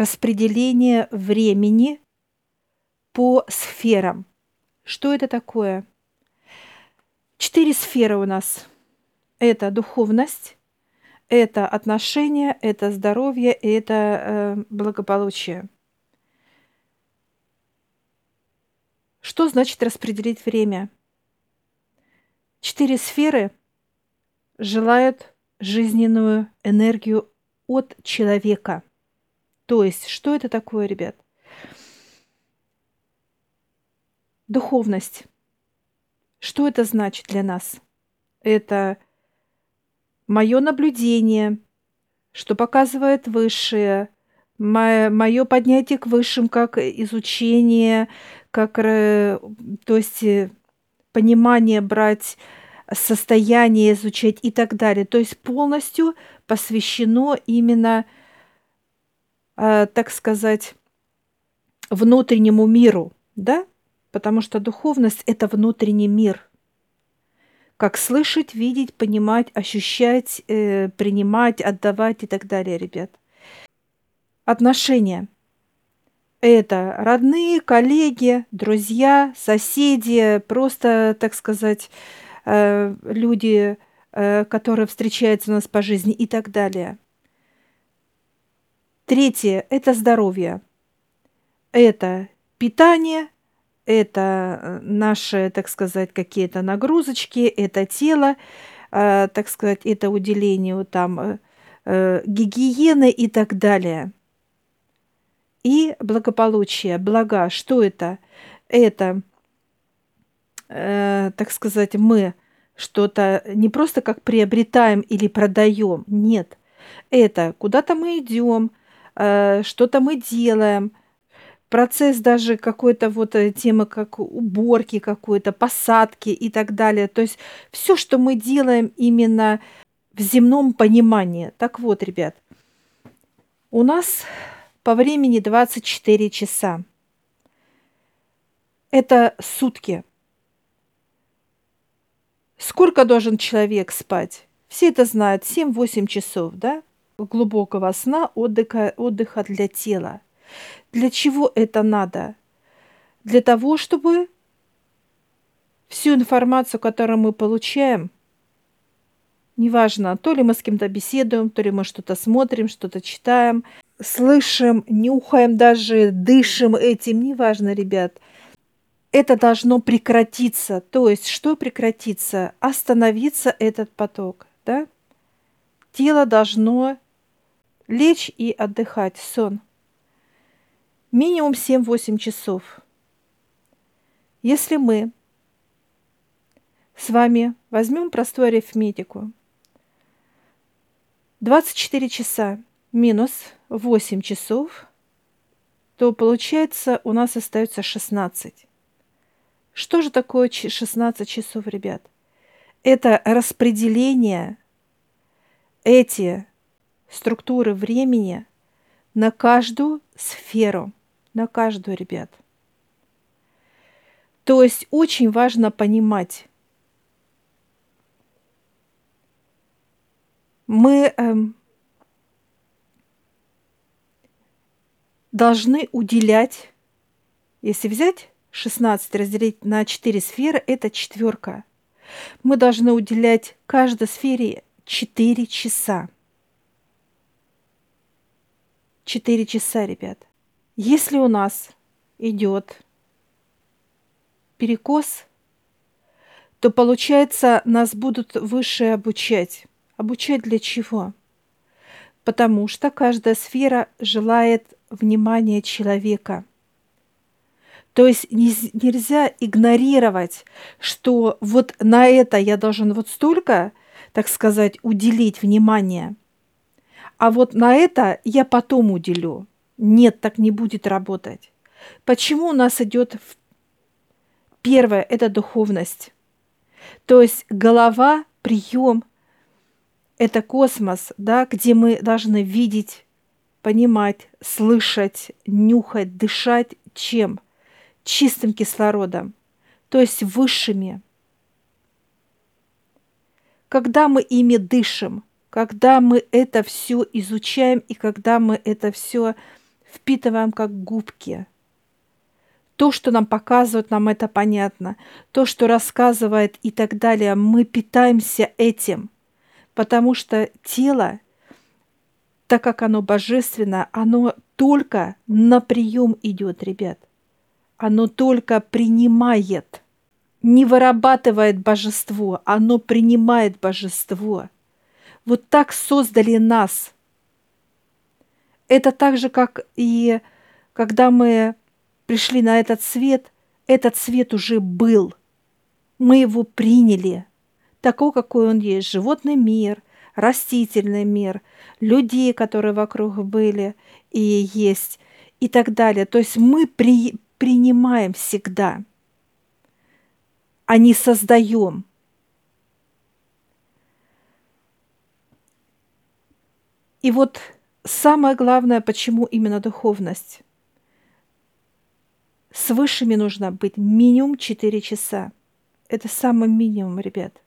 распределение времени по сферам. Что это такое? Четыре сферы у нас. Это духовность, это отношения, это здоровье, это э, благополучие. Что значит распределить время? Четыре сферы желают жизненную энергию от человека. То есть, что это такое, ребят? Духовность. Что это значит для нас? Это мое наблюдение, что показывает высшее, мое поднятие к высшим, как изучение, как, то есть э, понимание брать, состояние изучать и так далее. То есть полностью посвящено именно, так сказать, внутреннему миру, да? Потому что духовность – это внутренний мир. Как слышать, видеть, понимать, ощущать, э, принимать, отдавать и так далее, ребят. Отношения – это родные, коллеги, друзья, соседи, просто, так сказать, э, люди, э, которые встречаются у нас по жизни и так далее. Третье – это здоровье. Это питание, это э, наши, так сказать, какие-то нагрузочки, это тело, так сказать, это уделение там гигиены и так далее – и благополучие, блага. Что это? Это, э, так сказать, мы что-то не просто как приобретаем или продаем, нет. Это куда-то мы идем, э, что-то мы делаем, процесс даже какой-то вот э, темы как уборки какой-то, посадки и так далее. То есть все, что мы делаем именно в земном понимании. Так вот, ребят, у нас по времени 24 часа. Это сутки. Сколько должен человек спать? Все это знают, 7-8 часов, да? Глубокого сна, отдыха, отдыха для тела. Для чего это надо? Для того, чтобы всю информацию, которую мы получаем, неважно, то ли мы с кем-то беседуем, то ли мы что-то смотрим, что-то читаем, слышим, нюхаем даже, дышим этим, неважно, ребят. Это должно прекратиться. То есть, что прекратиться? Остановиться этот поток, да? Тело должно лечь и отдыхать, сон. Минимум 7-8 часов. Если мы с вами возьмем простую арифметику. 24 часа минус 8 часов, то получается у нас остается 16. Что же такое 16 часов, ребят? Это распределение эти структуры времени на каждую сферу, на каждую, ребят. То есть очень важно понимать, мы эм, должны уделять, если взять 16 разделить на 4 сферы, это четверка. Мы должны уделять каждой сфере 4 часа. 4 часа, ребят. Если у нас идет перекос, то получается нас будут выше обучать. Обучать для чего? Потому что каждая сфера желает внимание человека. То есть нельзя игнорировать, что вот на это я должен вот столько, так сказать, уделить внимание, а вот на это я потом уделю. Нет, так не будет работать. Почему у нас идет первое – это духовность. То есть голова, прием – это космос, да, где мы должны видеть понимать, слышать, нюхать, дышать чем? Чистым кислородом, то есть высшими. Когда мы ими дышим, когда мы это все изучаем и когда мы это все впитываем как губки. То, что нам показывают, нам это понятно. То, что рассказывает и так далее, мы питаемся этим. Потому что тело, так как оно божественное, оно только на прием идет, ребят. Оно только принимает. Не вырабатывает божество, оно принимает божество. Вот так создали нас – это так же, как и когда мы пришли на этот свет, этот свет уже был. Мы его приняли, такой, какой он есть. Животный мир, растительный мир, людей, которые вокруг были и есть, и так далее. То есть мы при, принимаем всегда, а не создаем. И вот Самое главное, почему именно духовность? С высшими нужно быть минимум 4 часа. Это самый минимум, ребят.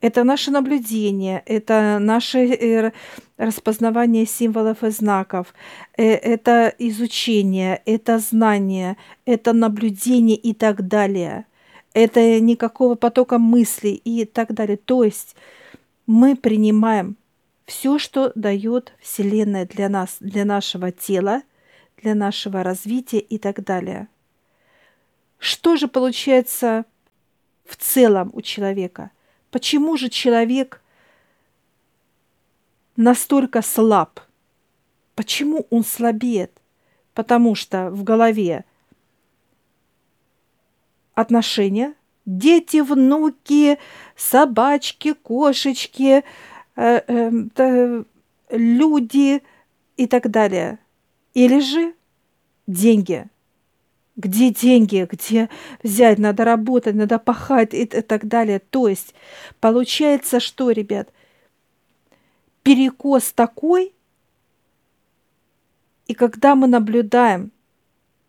Это наше наблюдение, это наше э, распознавание символов и знаков, э, это изучение, это знание, это наблюдение и так далее. Это никакого потока мыслей и так далее. То есть мы принимаем все, что дает Вселенная для нас, для нашего тела, для нашего развития и так далее. Что же получается в целом у человека? Почему же человек настолько слаб? Почему он слабеет? Потому что в голове отношения, дети, внуки, собачки, кошечки – люди и так далее. Или же деньги. Где деньги, где взять, надо работать, надо пахать и, и так далее. То есть получается, что, ребят, перекос такой, и когда мы наблюдаем,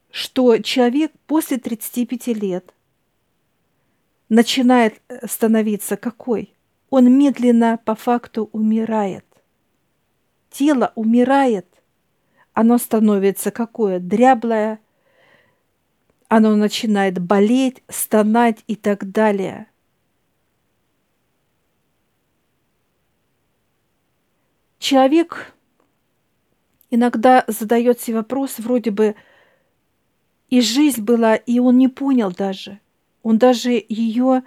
что человек после 35 лет начинает э, становиться какой? Он медленно по факту умирает. Тело умирает, оно становится какое? Дряблое, оно начинает болеть, стонать и так далее. Человек иногда задает себе вопрос, вроде бы и жизнь была, и он не понял даже. Он даже ее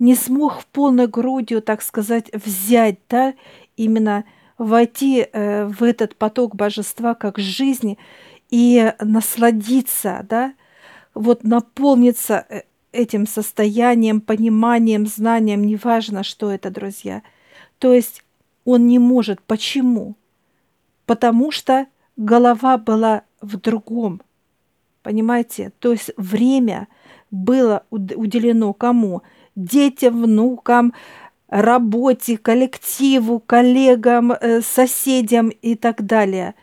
не смог в полной грудью, так сказать, взять, да, именно войти э, в этот поток божества как жизни и насладиться, да, вот наполниться э, этим состоянием, пониманием, знанием, неважно, что это, друзья. То есть он не может. Почему? Потому что голова была в другом. Понимаете? То есть время было уделено кому? Детям, внукам, работе, коллективу, коллегам, э, соседям и так далее.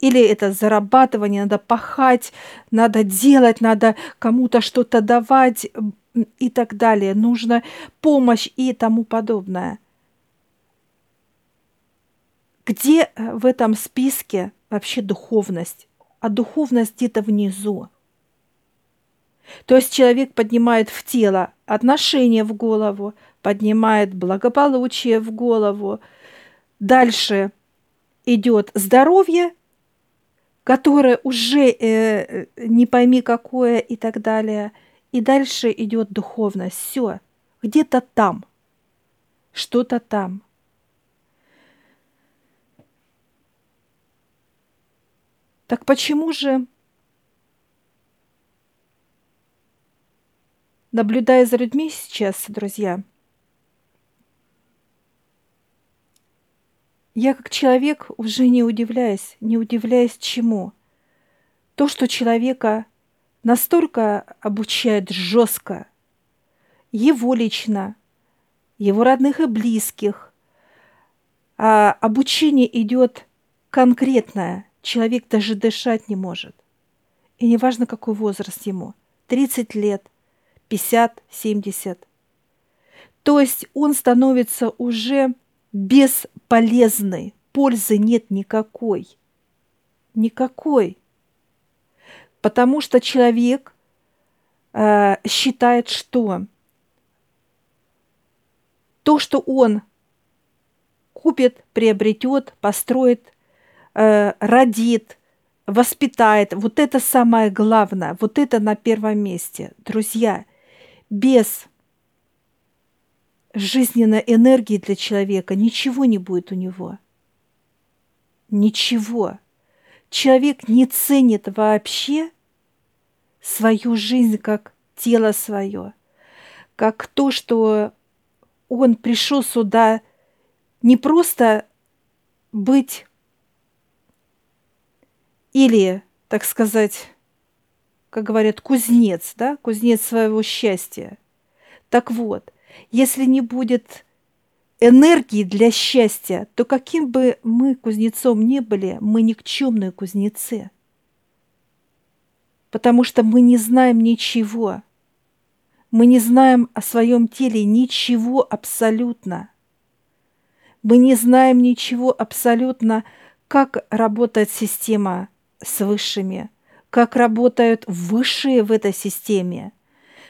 Или это зарабатывание, надо пахать, надо делать, надо кому-то что-то давать и так далее. Нужна помощь и тому подобное. Где э, в этом списке вообще духовность? А духовность где-то внизу. То есть человек поднимает в тело отношения в голову, поднимает благополучие в голову. Дальше идет здоровье, которое уже э, не пойми какое и так далее. И дальше идет духовность. Все, где-то там, что-то там. Так почему же наблюдая за людьми сейчас, друзья, я как человек уже не удивляюсь, не удивляюсь чему. То, что человека настолько обучает жестко, его лично, его родных и близких, а обучение идет конкретное, человек даже дышать не может. И неважно, какой возраст ему, 30 лет – 50-70. То есть он становится уже бесполезный, пользы нет никакой. Никакой. Потому что человек э, считает, что то, что он купит, приобретет, построит, э, родит, воспитает, вот это самое главное, вот это на первом месте. Друзья, без жизненной энергии для человека ничего не будет у него. Ничего. Человек не ценит вообще свою жизнь как тело свое, как то, что он пришел сюда не просто быть или, так сказать, как говорят, кузнец, да, кузнец своего счастья. Так вот, если не будет энергии для счастья, то каким бы мы кузнецом ни были, мы никчемные кузнецы. Потому что мы не знаем ничего – мы не знаем о своем теле ничего абсолютно. Мы не знаем ничего абсолютно, как работает система с высшими, как работают высшие в этой системе,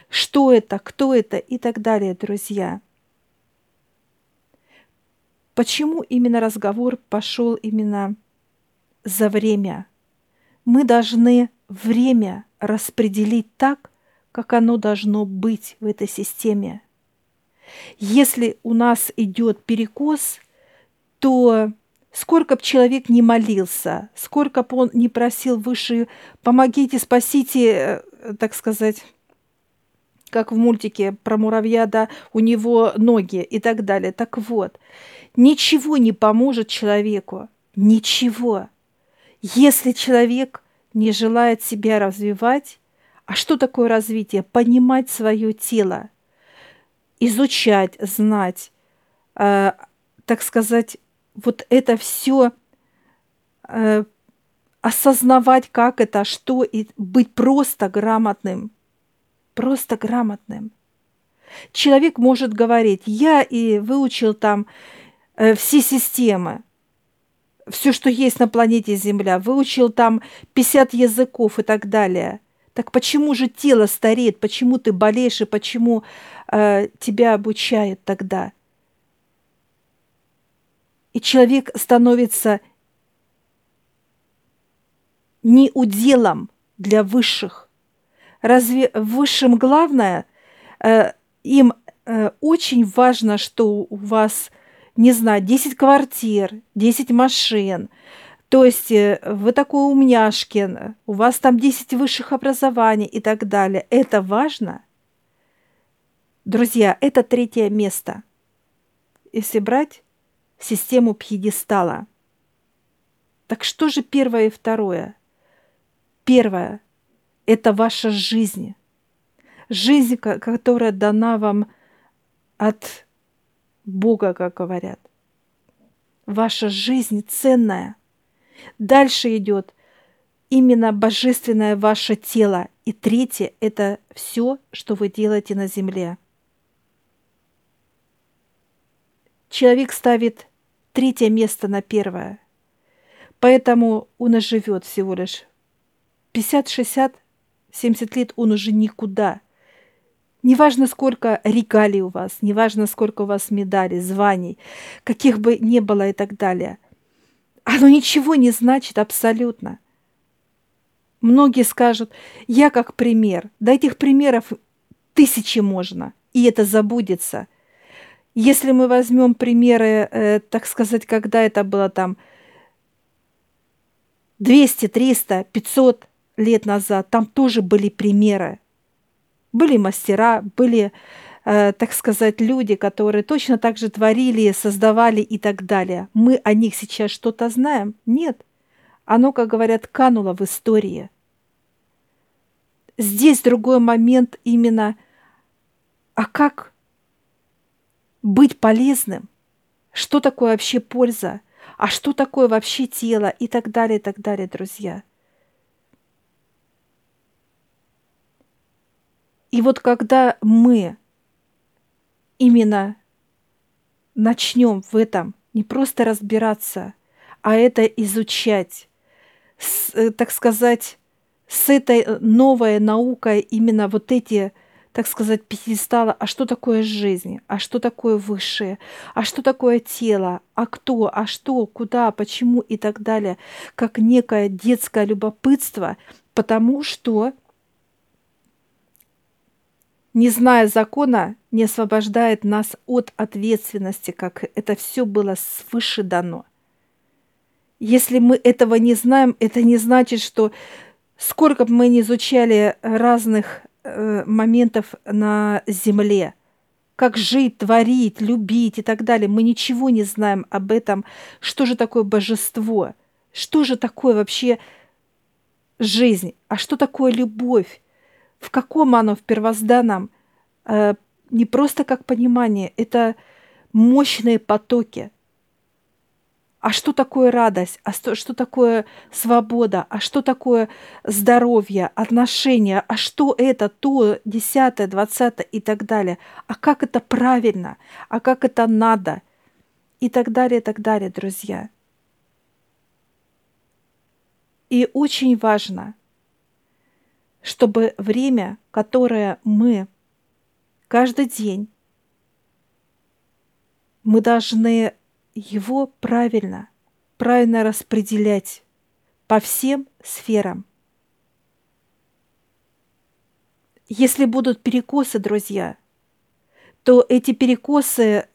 что это, кто это и так далее, друзья. Почему именно разговор пошел именно за время? Мы должны время распределить так, как оно должно быть в этой системе. Если у нас идет перекос, то сколько бы человек не молился, сколько бы он не просил выше, помогите, спасите, э, так сказать, как в мультике про муравья, да, у него ноги и так далее. Так вот, ничего не поможет человеку, ничего. Если человек не желает себя развивать, а что такое развитие? Понимать свое тело, изучать, знать, э, так сказать, вот это все э, осознавать, как это, что, и быть просто грамотным. Просто грамотным. Человек может говорить, я и выучил там э, все системы, все, что есть на планете Земля, выучил там 50 языков и так далее – так почему же тело стареет? Почему ты болеешь и почему э, тебя обучают тогда? И человек становится не уделом для высших. Разве высшим главное, э, им э, очень важно, что у вас, не знаю, 10 квартир, 10 машин, то есть э, вы такой умняшкин, у вас там 10 высших образований и так далее. Это важно? Друзья, это третье место. Если брать систему пьедестала. Так что же первое и второе? Первое – это ваша жизнь. Жизнь, которая дана вам от Бога, как говорят. Ваша жизнь ценная – Дальше идет именно божественное ваше тело. И третье – это все, что вы делаете на земле. Человек ставит третье место на первое. Поэтому он и живет всего лишь 50, 60, 70 лет, он уже никуда. Неважно, сколько регалий у вас, неважно, сколько у вас медалей, званий, каких бы ни было и так далее – оно ничего не значит абсолютно. Многие скажут, я как пример. Да этих примеров тысячи можно, и это забудется. Если мы возьмем примеры, э, так сказать, когда это было там 200, 300, 500 лет назад, там тоже были примеры. Были мастера, были Э, так сказать, люди, которые точно так же творили, создавали и так далее. Мы о них сейчас что-то знаем? Нет. Оно, как говорят, кануло в истории. Здесь другой момент именно, а как быть полезным? Что такое вообще польза? А что такое вообще тело? И так далее, и так далее, друзья. И вот когда мы именно начнем в этом не просто разбираться, а это изучать, с, э, так сказать, с этой новой наукой именно вот эти, так сказать, пьедестала, а что такое жизнь, а что такое высшее, а что такое тело, а кто, а что, куда, почему? И так далее, как некое детское любопытство, потому что не зная закона, не освобождает нас от ответственности, как это все было свыше дано. Если мы этого не знаем, это не значит, что сколько бы мы ни изучали разных э, моментов на Земле, как жить, творить, любить и так далее, мы ничего не знаем об этом, что же такое божество, что же такое вообще жизнь, а что такое любовь, в каком оно в первозданном, э, не просто как понимание, это мощные потоки. А что такое радость? А что, что такое свобода? А что такое здоровье, отношения? А что это, то, десятое, двадцатое и так далее? А как это правильно? А как это надо? И так далее, и так далее, друзья. И очень важно – чтобы время, которое мы каждый день, мы должны его правильно, правильно распределять по всем сферам. Если будут перекосы, друзья, то эти перекосы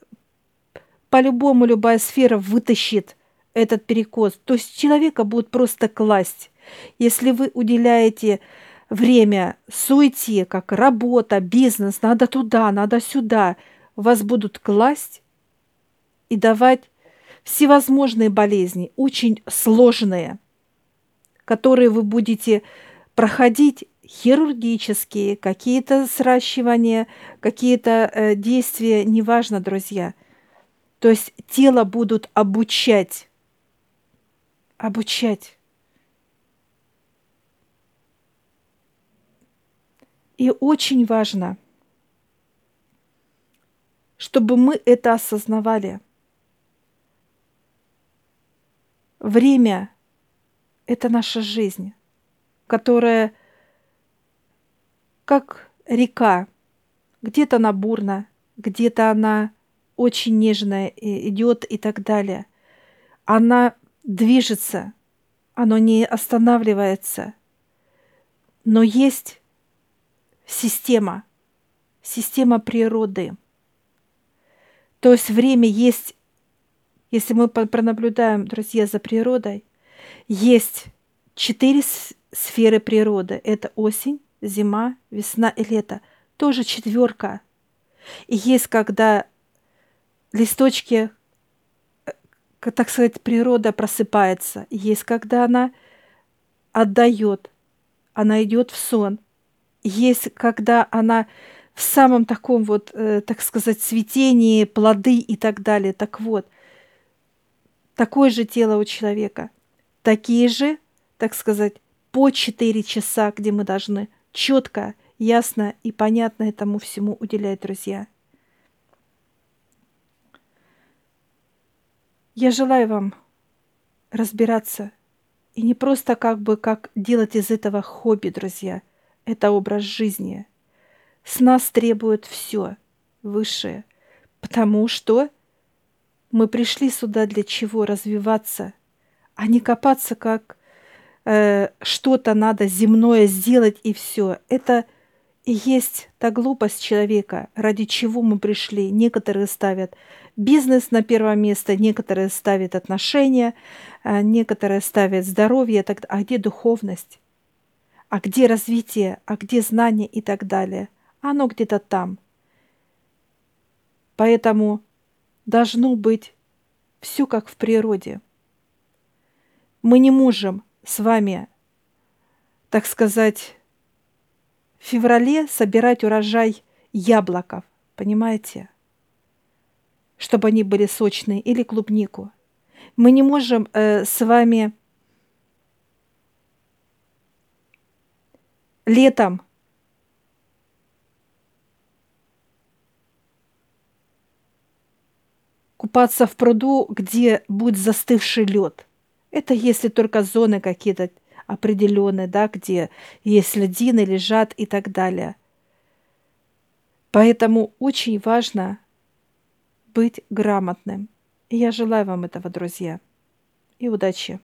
по-любому любая сфера вытащит этот перекос. То есть человека будут просто класть. Если вы уделяете время суете, как работа, бизнес, надо туда, надо сюда, вас будут класть и давать всевозможные болезни, очень сложные, которые вы будете проходить хирургические, какие-то сращивания, какие-то э, действия, неважно, друзья. То есть тело будут обучать, обучать. И очень важно, чтобы мы это осознавали. Время – это наша жизнь, которая как река. Где-то она бурна, где-то она очень нежная идет и так далее. Она движется, оно не останавливается. Но есть система, система природы. То есть время есть, если мы пронаблюдаем, друзья, за природой, есть четыре сферы природы. Это осень, зима, весна и лето. Тоже четверка. И есть, когда листочки, э, так сказать, природа просыпается. Есть, когда она отдает, она идет в сон – есть, когда она в самом таком вот, э, так сказать, цветении, плоды и так далее. Так вот, такое же тело у человека, такие же, так сказать, по 4 часа, где мы должны четко, ясно и понятно этому всему уделять, друзья. Я желаю вам разбираться и не просто как бы как делать из этого хобби, друзья – это образ жизни. С нас требует все высшее, потому что мы пришли сюда для чего? Развиваться, а не копаться, как э, что-то надо земное сделать и все. Это и есть та глупость человека, ради чего мы пришли. Некоторые ставят бизнес на первое место, некоторые ставят отношения, э, некоторые ставят здоровье. А где духовность? А где развитие, а где знание и так далее? Оно где-то там. Поэтому должно быть все как в природе. Мы не можем с вами, так сказать, в феврале собирать урожай яблоков, понимаете? Чтобы они были сочные, или клубнику. Мы не можем э, с вами летом купаться в пруду, где будет застывший лед. Это если только зоны какие-то определенные, да, где есть льдины, лежат и так далее. Поэтому очень важно быть грамотным. И я желаю вам этого, друзья. И удачи!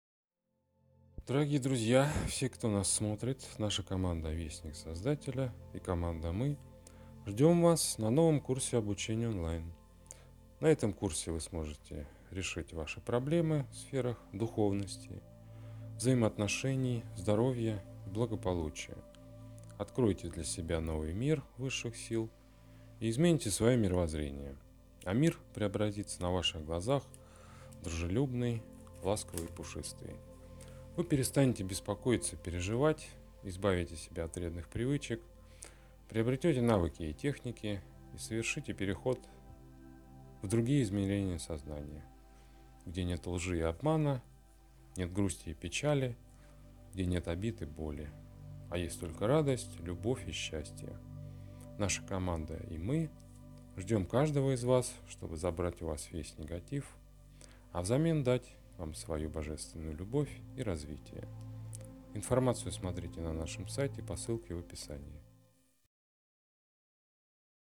Дорогие друзья, все, кто нас смотрит, наша команда Вестник Создателя и команда Мы, ждем вас на новом курсе обучения онлайн. На этом курсе вы сможете решить ваши проблемы в сферах духовности, взаимоотношений, здоровья и благополучия. Откройте для себя новый мир высших сил и измените свое мировоззрение. А мир преобразится на ваших глазах дружелюбный, ласковый и пушистый. Вы перестанете беспокоиться, переживать, избавите себя от вредных привычек, приобретете навыки и техники и совершите переход в другие измерения сознания, где нет лжи и обмана, нет грусти и печали, где нет обид и боли, а есть только радость, любовь и счастье. Наша команда и мы ждем каждого из вас, чтобы забрать у вас весь негатив, а взамен дать вам свою божественную любовь и развитие. Информацию смотрите на нашем сайте по ссылке в описании.